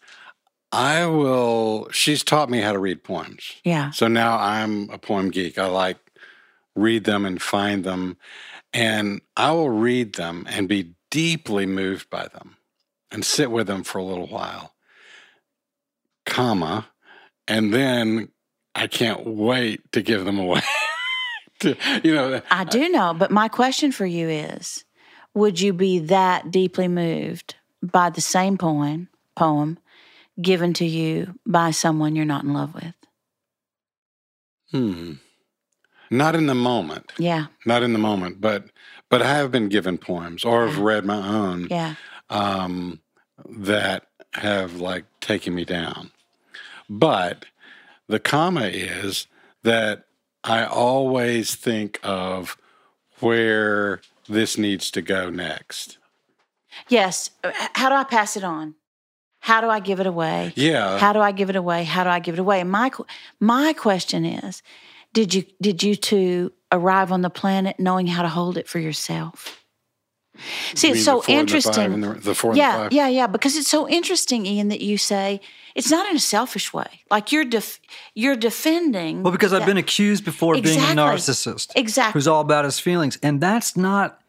I will. She's taught me how to read poems. Yeah. So now I'm a poem geek. I like read them and find them, and I will read them and be deeply moved by them, and sit with them for a little while. Comma, and then I can't wait to give them away. to, you know, I do know, but my question for you is would you be that deeply moved by the same poem poem given to you by someone you're not in love with? hmm. Not in the moment. Yeah. not in the moment, but but I have been given poems or have read my own Yeah. um, that have like taken me down. But the comma is that I always think of where this needs to go next. Yes. How do I pass it on? How do I give it away? Yeah. How do I give it away? How do I give it away? And my my question is, did you did you two arrive on the planet knowing how to hold it for yourself? See, it's so the four the interesting. the, the four and yeah, the five? yeah, yeah. Because it's so interesting, Ian, that you say it's not in a selfish way. Like you're def- you're defending. Well, because I've been accused before of being a narcissist. Exactly. Who's all about his feelings. And that's not,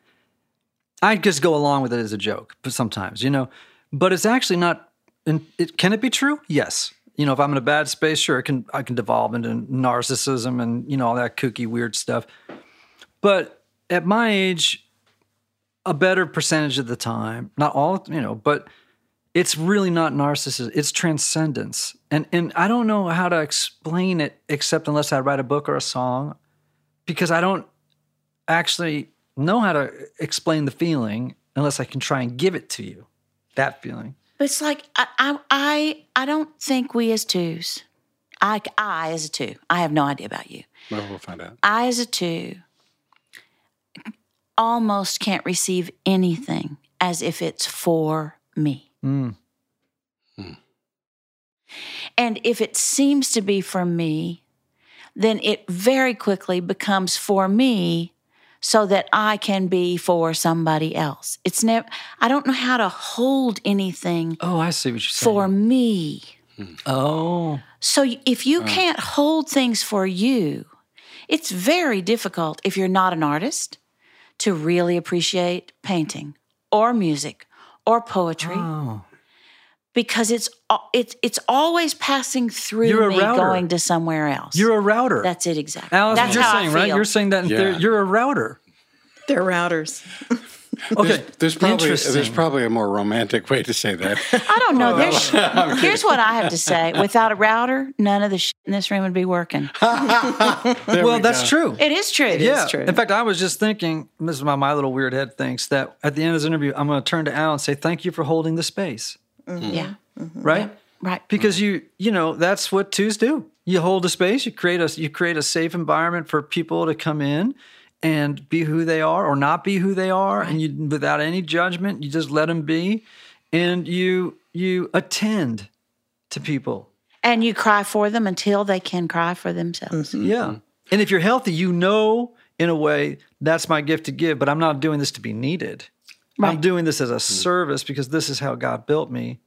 I just go along with it as a joke, but sometimes, you know, but it's actually not, and it, can it be true? Yes. You know, if I'm in a bad space, sure, it can, I can devolve into narcissism and, you know, all that kooky, weird stuff. But at my age, a better percentage of the time, not all, you know, but it's really not narcissism it's transcendence and and i don't know how to explain it except unless i write a book or a song because i don't actually know how to explain the feeling unless i can try and give it to you that feeling But it's like I, I I I don't think we as twos. I I as a two. I have no idea about you. Well, we'll find out. I as a two almost can't receive anything as if it's for me. Mm. And if it seems to be for me, then it very quickly becomes for me so that I can be for somebody else. It's never, I don't know how to hold anything oh i see what you're saying for me. oh So if you can't hold things for you, it's very difficult if you're not an artist to really appreciate painting or music or poetry. oh because it's it's it's always passing through You're a me router. going to somewhere else. You're a router. That's it exactly. Alice, That's you're how saying, I right? You're saying that Yeah. you're a router. They're routers. Okay. There's probably there's probably a more romantic way to say that. I don't know. There's, here's what I have to say. Without a router, none of the shit in this room would be working. Well, we that's go. true. It is true. yeah. true. In fact, I was just thinking, this is how my little weird head thinks, that at the end of this interview, I'm going to turn to Al and say, thank you for holding the space, mm-hmm. Yeah. Mm-hmm. right? Right. Because mm-hmm. you, you know, that's what twos do. You hold a space, you create a, you create a safe environment for people to come in and be who they are or not be who they are, and you, without any judgment, you just let them be, and you, you attend to people. And you cry for them until they can cry for themselves. Mm-hmm. Yeah. And if you're healthy, you know in a way that's my gift to give, but I'm not doing this to be needed. I'm doing this as a mm-hmm. service because this is how God built me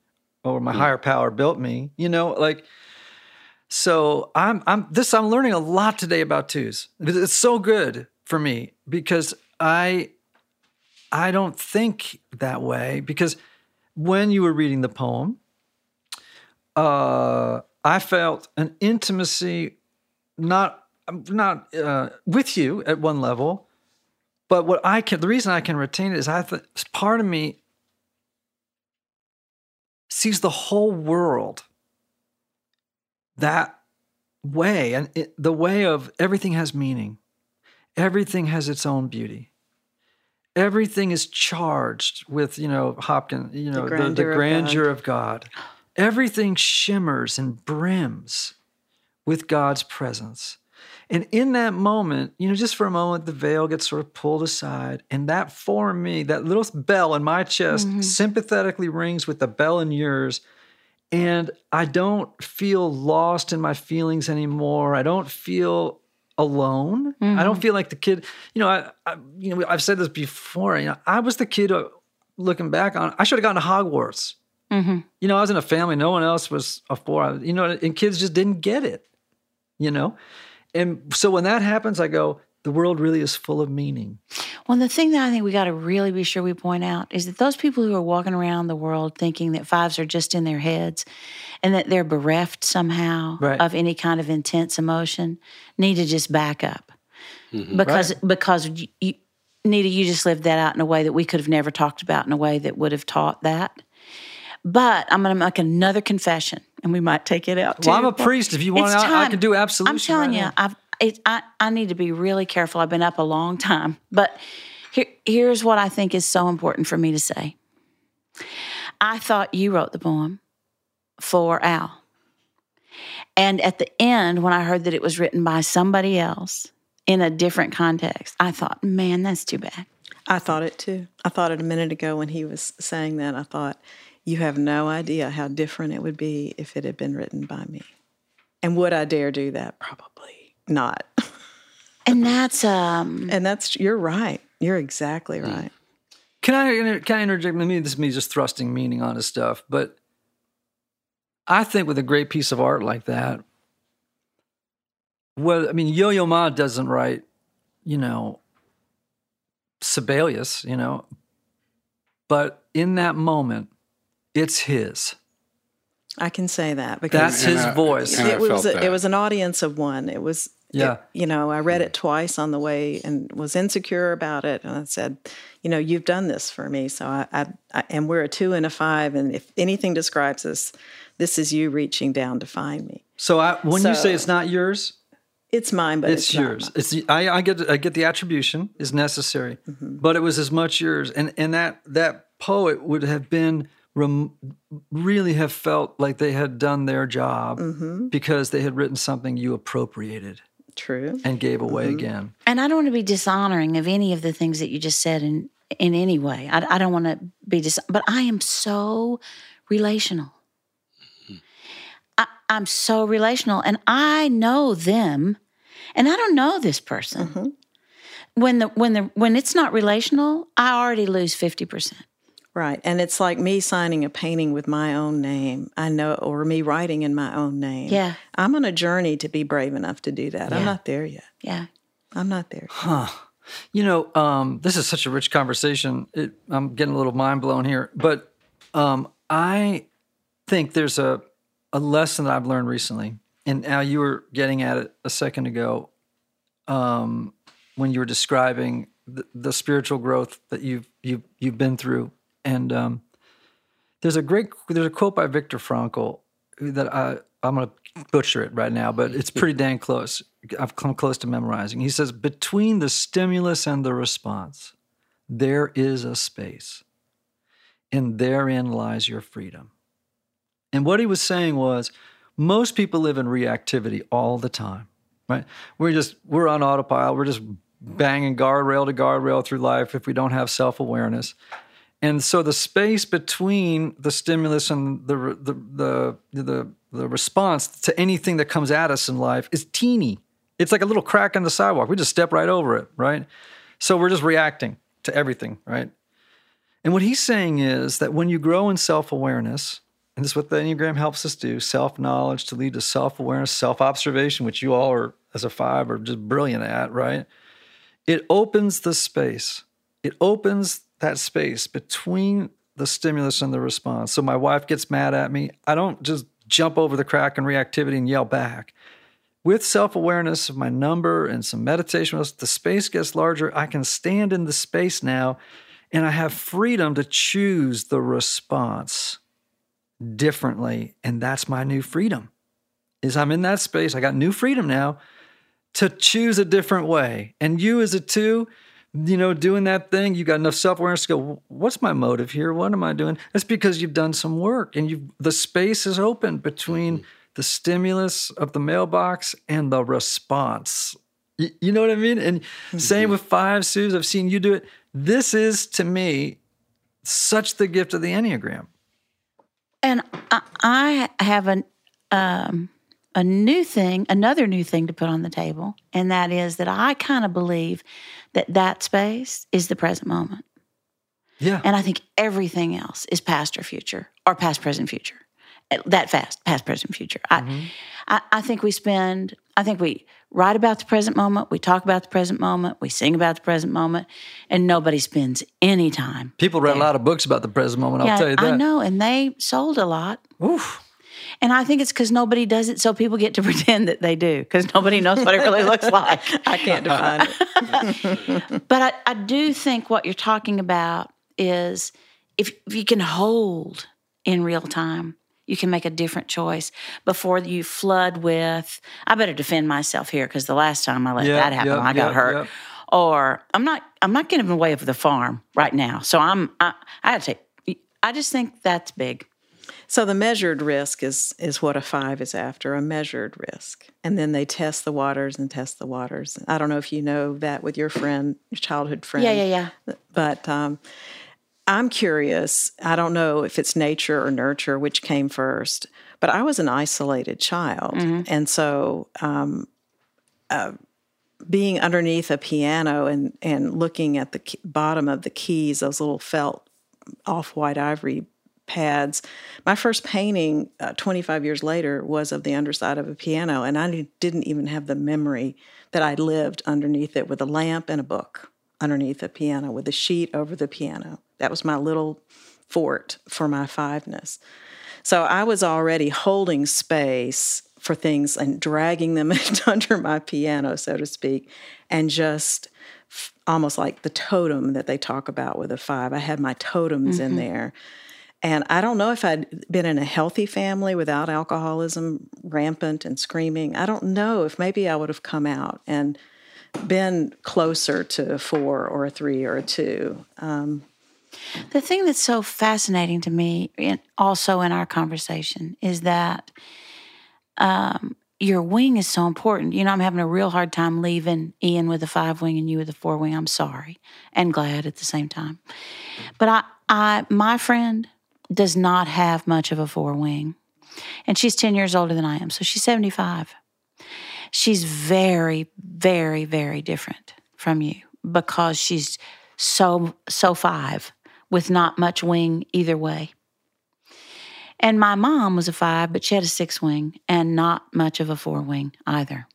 or my mm. higher power built me. You know, like so I'm I'm this I'm learning a lot today about twos. It's so good for me because I I don't think that way because when you were reading the poem, uh, I felt an intimacy, not not uh, with you at one level, but what I can the reason I can retain it is I th- part of me sees the whole world that way, and it, the way of everything has meaning, everything has its own beauty. Everything is charged with, you know, Hopkins, you know, the, the grandeur grandeur, of God. of God. Everything shimmers and brims with God's presence. And in that moment, you know, just for a moment, the veil gets sort of pulled aside. And that for me, that little bell in my chest mm-hmm. sympathetically rings with the bell in yours. And I don't feel lost in my feelings anymore. I don't feel alone. I don't feel like the kid, you know, I, I you know, I've said this before, you know, I was the kid uh, looking back on, I should have gone to Hogwarts. Mm-hmm. You know, I was in a family, no one else was a four, you know, and kids just didn't get it, you know? And so when that happens, I go, the world really is full of meaning. Well, the thing that I think we got to really be sure we point out is that those people who are walking around the world thinking that fives are just in their heads and that they're bereft somehow Right. of any kind of intense emotion need to just back up. Mm-hmm. Because because you, you, Nita, you just lived that out in a way that we could have never talked about in a way that would have taught that. But I'm going to make another confession, and we might take it out. Well, I'm a priest. If you want, It's I, I can do absolution. I'm telling right you, now. I've it, I I need to be really careful. I've been up a long time, but here here's what I think is so important for me to say. I thought you wrote the poem for Al, and at the end, when I heard that it was written by somebody else in a different context, I thought, man, that's too bad. I thought it too. I thought it a minute ago when he was saying that. I thought, you have no idea how different it would be if it had been written by me. And would I dare do that? Probably not. And that's um And that's, you're right. You're exactly right. Can I inter- can I interject? Maybe this is me just thrusting meaning onto stuff, but I think with a great piece of art like that, well, I mean, Yo-Yo Ma doesn't write, you know, Sibelius, you know, but in that moment, it's his. I can say that because That's his I- voice. it was a, it was an audience of one. It was it- Yeah. you know, I read it twice on the way and was insecure about it, and I said, you know, you've done this for me, so I, I, I and we're a two and a five, and if anything describes this, this is you reaching down to find me. So I, when you say it's not yours, It's mine, but it's, it's, yours. It's the- I, I get I get the attribution is necessary, Mm-hmm. but it was as much yours, and and that that poet would have been rem, really have felt like they had done their job Mm-hmm. because they had written something you appropriated True. and gave away Mm-hmm. again. And I don't want to be dishonoring of any of the things that you just said in in any way. I, I don't want to be dis, but I am so relational. I, I'm so relational, and I know them, and I don't know this person. When the when the when it's not relational, I already lose fifty percent. Right. And it's like me signing a painting with my own name. I know, or me writing in my own name. Yeah. I'm on a journey to be brave enough to do that. Yeah. I'm not there yet. Yeah, I'm not there. Yet. You know, um, this is such a rich conversation. It, I'm getting a little mind blown here, but um, I think there's a a lesson that I've learned recently, and now you were getting at it a second ago, um, when you were describing the, the spiritual growth that you've you've you've been through, and um, there's a great there's a quote by Viktor Frankl that I I'm going to butcher it right now, but it's pretty dang close. I've come close to memorizing. He says, between the stimulus and the response, there is a space, and therein lies your freedom. And what he was saying was, most people live in reactivity all the time, right? We're just we're on autopilot. We're just banging guardrail to guardrail through life if we don't have self awareness. And so the space between the stimulus and the the the the, the response to anything that comes at us in life is teeny. It's like a little crack in the sidewalk. We just step right over it, right? So we're just reacting to everything, right? And what he's saying is that when you grow in self awareness, and this is what the Enneagram helps us do self knowledge to lead to self awareness, self observation, which you all are, as a five, are just brilliant at, right? It opens the space. It opens that space between the stimulus and the response. So my wife gets mad at me. I don't just jump over the crack in reactivity and yell back. With self awareness of my number and some meditation, the space gets larger. I can stand in the space now and I have freedom to choose the response differently and that's my new freedom is i'm in that space i got new freedom now to choose a different way and you as a two you know doing that thing you got enough self-awareness to go what's my motive here? What am i doing? That's because you've done some work and you the space is open between mm-hmm. the stimulus of the mailbox and the response. You, you know what i mean? And mm-hmm. same with five sues i've seen you do it. This is to me such the gift of the enneagram. And I, have an um, a new thing, another new thing to put on the table, and that is that I kind of believe that that space is the present moment. Yeah. And I think everything else is past or future, or past, present, future. That fast, past, present, future. Mm-hmm. I, I, I think we spend. I think we write about the present moment, we talk about the present moment, we sing about the present moment, and nobody spends any time. People read there. a lot of books about the present moment, I'll tell you that. I know, and they sold a lot. Oof. And I think it's because nobody does it, so people get to pretend that they do, because nobody knows what it really looks like. I can't define it. but I, I do think what you're talking about is if, if you can hold in real time you can make a different choice before you flood with i better defend myself here because the last time i let that happen i got hurt or i'm not i'm not getting away with the farm right now so i'm i, I to take i just think that's big so the measured risk is is what a five is after a measured risk and then they test the waters and test the waters i don't know if you know that with your friend your childhood friend yeah yeah yeah but um, I'm curious. I don't know if it's nature or nurture, which came first, but I was an isolated child. Mm-hmm. And so, um, uh, being underneath a piano and, and looking at the key, bottom of the keys, those little felt off white ivory pads. My first painting uh, 25 years later was of the underside of a piano, and I didn't even have the memory that I lived underneath it with a lamp and a book underneath a piano with a sheet over the piano. That was my little fort for my fiveness. So I was already holding space for things and dragging them under my piano, so to speak, and just f- almost like the totem that they talk about with a five. I had my totems mm-hmm. in there. And I don't know if I'd been in a healthy family without alcoholism rampant and screaming. I don't know if maybe I would have come out and been closer to a four or a three or a two. Um, the thing that's so fascinating to me, in, also in our conversation, is that um, your wing is so important. You know, I'm having a real hard time leaving Ian with a five wing and you with a four wing. I'm sorry and glad at the same time. But I, I, my friend does not have much of a four wing, and she's 10 years older than I am, so she's 75. She's very, very, very different from you because she's so so five with not much wing either way. And my mom was a five, but she had a six wing and not much of a four wing either.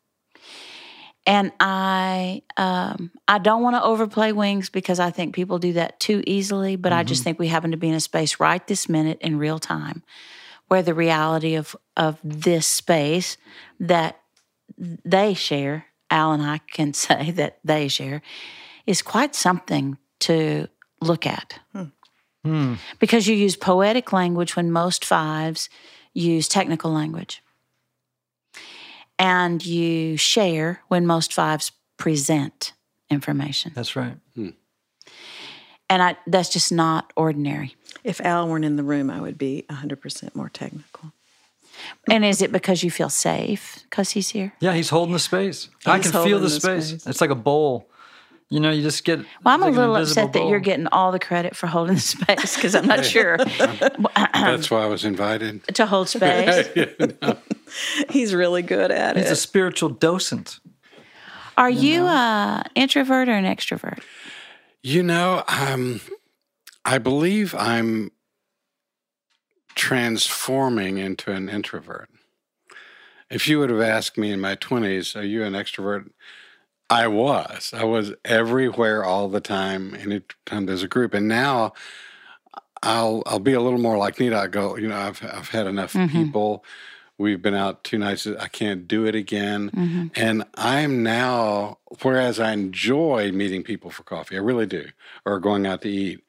And I, um, I don't want to overplay wings because I think people do that too easily. But mm-hmm. I just mm-hmm. think we happen to be in a space right this minute in real time where the reality of of this space that they share, Al and I can say that they share, is quite something to look at. Because you use poetic language when most fives use technical language. And you share when most fives present information. That's right. Hmm. And I, that's just not ordinary. If Al weren't in the room, I would be 100% more technical. And is it because you feel safe because he's here? Yeah, he's holding the space. I can feel the the space. space. It's like a bowl. You know, you just get. Well, I'm it's a little invisible upset that you're getting all the credit for holding the space because I'm not sure That's why I was invited. to hold space. He's really good at it. He's a spiritual docent. Are you an introvert or an extrovert? You know, um, I believe I'm transforming into an introvert. If you would have asked me in my 20s, are you an extrovert? I was. I was everywhere all the time, anytime there's a group. And now I'll I'll be a little more like Nita. I go, you know, I've I've had enough mm-hmm. people. We've been out two nights. I can't do it again. Mm-hmm. And I'm now, whereas I enjoy meeting people for coffee, I really do, or going out to eat.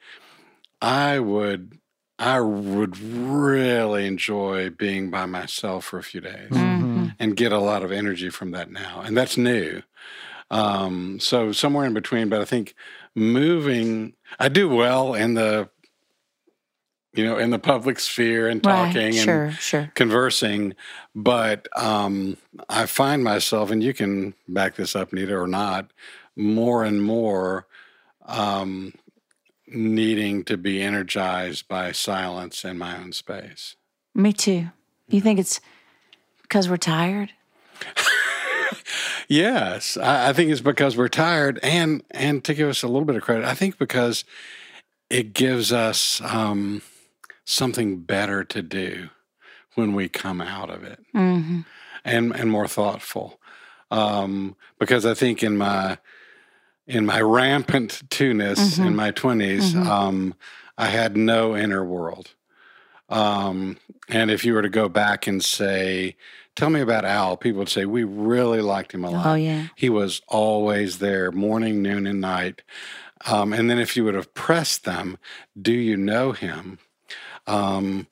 I would, I would really enjoy being by myself for a few days mm-hmm. and get a lot of energy from that now. And that's new. Um, so somewhere in between, but I think moving, I do well in the, you know, in the public sphere and talking right. and Sure, sure. conversing, but um, I find myself, and you can back this up, Nita, or not, more and more um, needing to be energized by silence in my own space. Me too. You think it's because we're tired? Yes, I, I think it's because we're tired, and and to give us a little bit of credit, I think because it gives us um, something better to do when we come out of it, Mm-hmm. and and more thoughtful. Um, because I think in my in my rampant two-ness in my 20s um, I had no inner world. Um, and if you were to go back and say, "Tell me about Al," people would say, "We really liked him a lot." Oh, yeah. He was always there, morning, noon, and night. Um, and then if you would have pressed them, "Do you know him?" Um,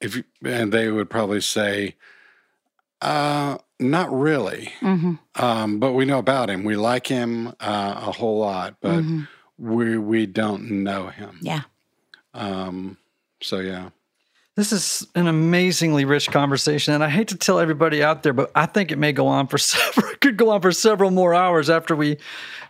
if you, and they would probably say, uh, "Not really." Mm-hmm. Um, but we know about him. We like him uh, a whole lot, but Mm-hmm. we we don't know him. Yeah. Um, so yeah. This is an amazingly rich conversation, and I hate to tell everybody out there, but I think it may go on for several. Could go on for several more hours after we,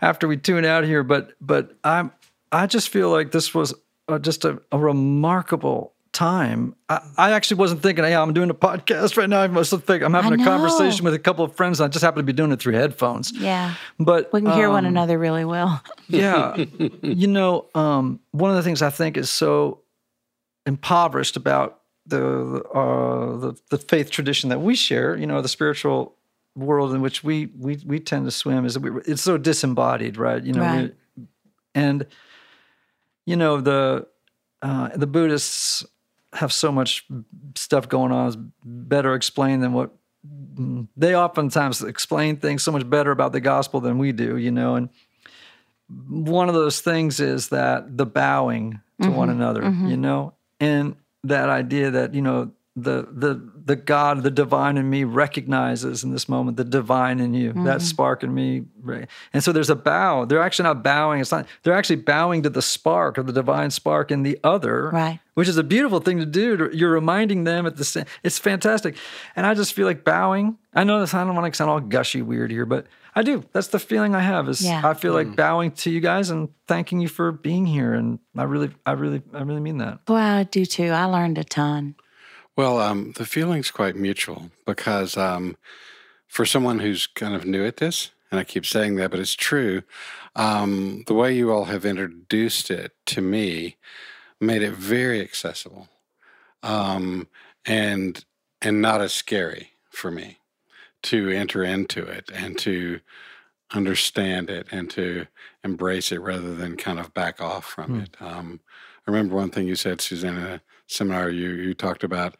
after we tune out here. But but I'm I just feel like this was just a, a remarkable time. I, I actually wasn't thinking, hey, I'm doing a podcast right now. I must think I'm having a conversation with a couple of friends. And I just happen to be doing it through headphones. Yeah. But We can hear one um, another really well. yeah. you know, um, one of the things I think is so impoverished about the, uh, the the faith tradition that we share, you know, the spiritual world in which we we we tend to swim is we, it's so disembodied, right? You know, Right. we, and you know the uh, the Buddhists have so much stuff going on is better explained than what they oftentimes explain things so much better about the gospel than we do, you know, and one of those things is that the bowing to one another, you know, and that idea that you know the the the God, the divine in me recognizes in this moment the divine in you, that mm-hmm. spark in me, right? and so there's a bow. They're actually not bowing. It's not. They're actually bowing to the spark of the divine spark in the other, Right. Which is a beautiful thing to do. You're reminding them at the same. It's fantastic, and I just feel like bowing. I know this. I don't want to sound all gushy weird here, but I do. That's the feeling I have. Is Yeah. I feel like bowing to you guys and thanking you for being here, and I really, I really, I really mean that. Boy, I do too. I learned a ton. Well, um, the feeling's quite mutual because um, for someone who's kind of new at this, and I keep saying that, but it's true, um, the way you all have introduced it to me made it very accessible um, and and not as scary for me to enter into it and to understand it and to embrace it rather than kind of back off from it. Um, I remember one thing you said, Suzanne, in a seminar you, you talked about.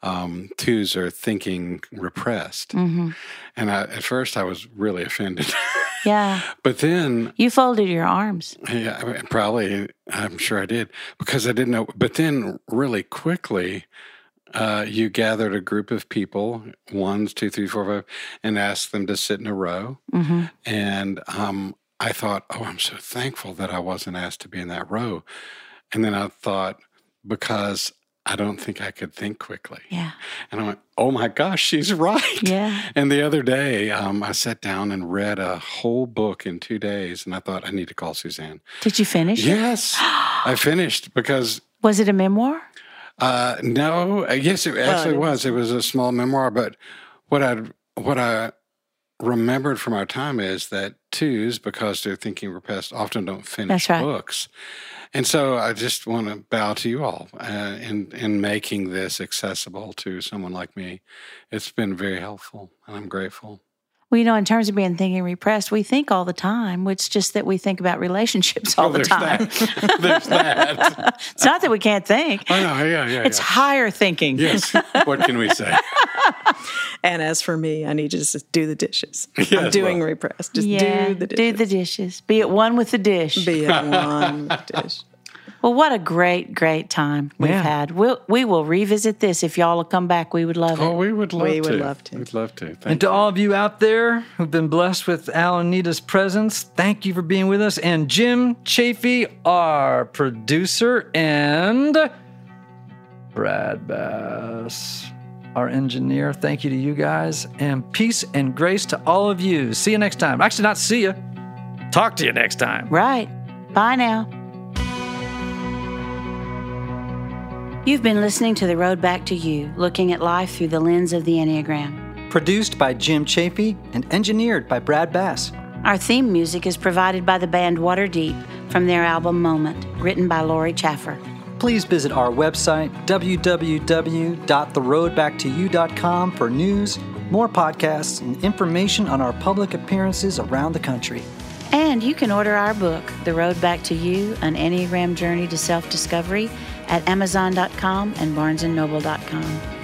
um, twos are thinking repressed. And I, at first, I was really offended. Yeah. but then You folded your arms. yeah, probably. I'm sure I did because I didn't know. But then, really quickly, uh, you gathered a group of people, ones, two, three, four, five, and asked them to sit in a row. hmm And um, I thought, oh, I'm so thankful that I wasn't asked to be in that row. And then I thought, because I don't think I could think quickly. Yeah. And I went, oh my gosh, she's right. Yeah. And the other day, um, I sat down and read a whole book in two days, and I thought I need to call Suzanne. Did you finish? Yes, I finished because Was it a memoir? Uh, no, yes, it actually it was. It was a small memoir, but what I what I remembered from our time is that twos, because they're thinking repressed, often don't finish right. books. And so I just want to bow to you all uh, in in making this accessible to someone like me. It's been very helpful, and I'm grateful. Well, you know, in terms of being thinking repressed, we think all the time. It's just that we think about relationships all Oh, the time. that. there's that. it's not that we can't think. Oh, I know. Yeah, yeah, It's yeah. higher thinking. Yes. What can we say? And as for me, I need to just do the dishes. I'm doing well. repressed. Just Yeah, do the dishes. do the dishes. Be at one with the dish. Be it one with the dish. Well, what a great, great time we've Yeah. had. We'll, we will revisit this. If y'all will come back, we would love Oh, it. we would love We to. would love to. We'd love to. Thank And to all of you out there who've been blessed with Al and Nita's presence, thank you for being with us. And Jim Chaffee, our producer, and Brad Bass, our engineer. Thank you to you guys. And peace and grace to all of you. See you next time. Actually, not see you. Talk to you next time. Right. Bye now. You've been listening to The Road Back to You, looking at life through the lens of the Enneagram. Produced by Jim Chaffee and engineered by Brad Bass. Our theme music is provided by the band Waterdeep from their album Moment, written by Lori Chaffer. Please visit our website, www.theroadbacktoyou.com, for news, more podcasts, and information on our public appearances around the country. And you can order our book, The Road Back to You An Enneagram Journey to Self Discovery, at Amazon.com and BarnesandNoble.com.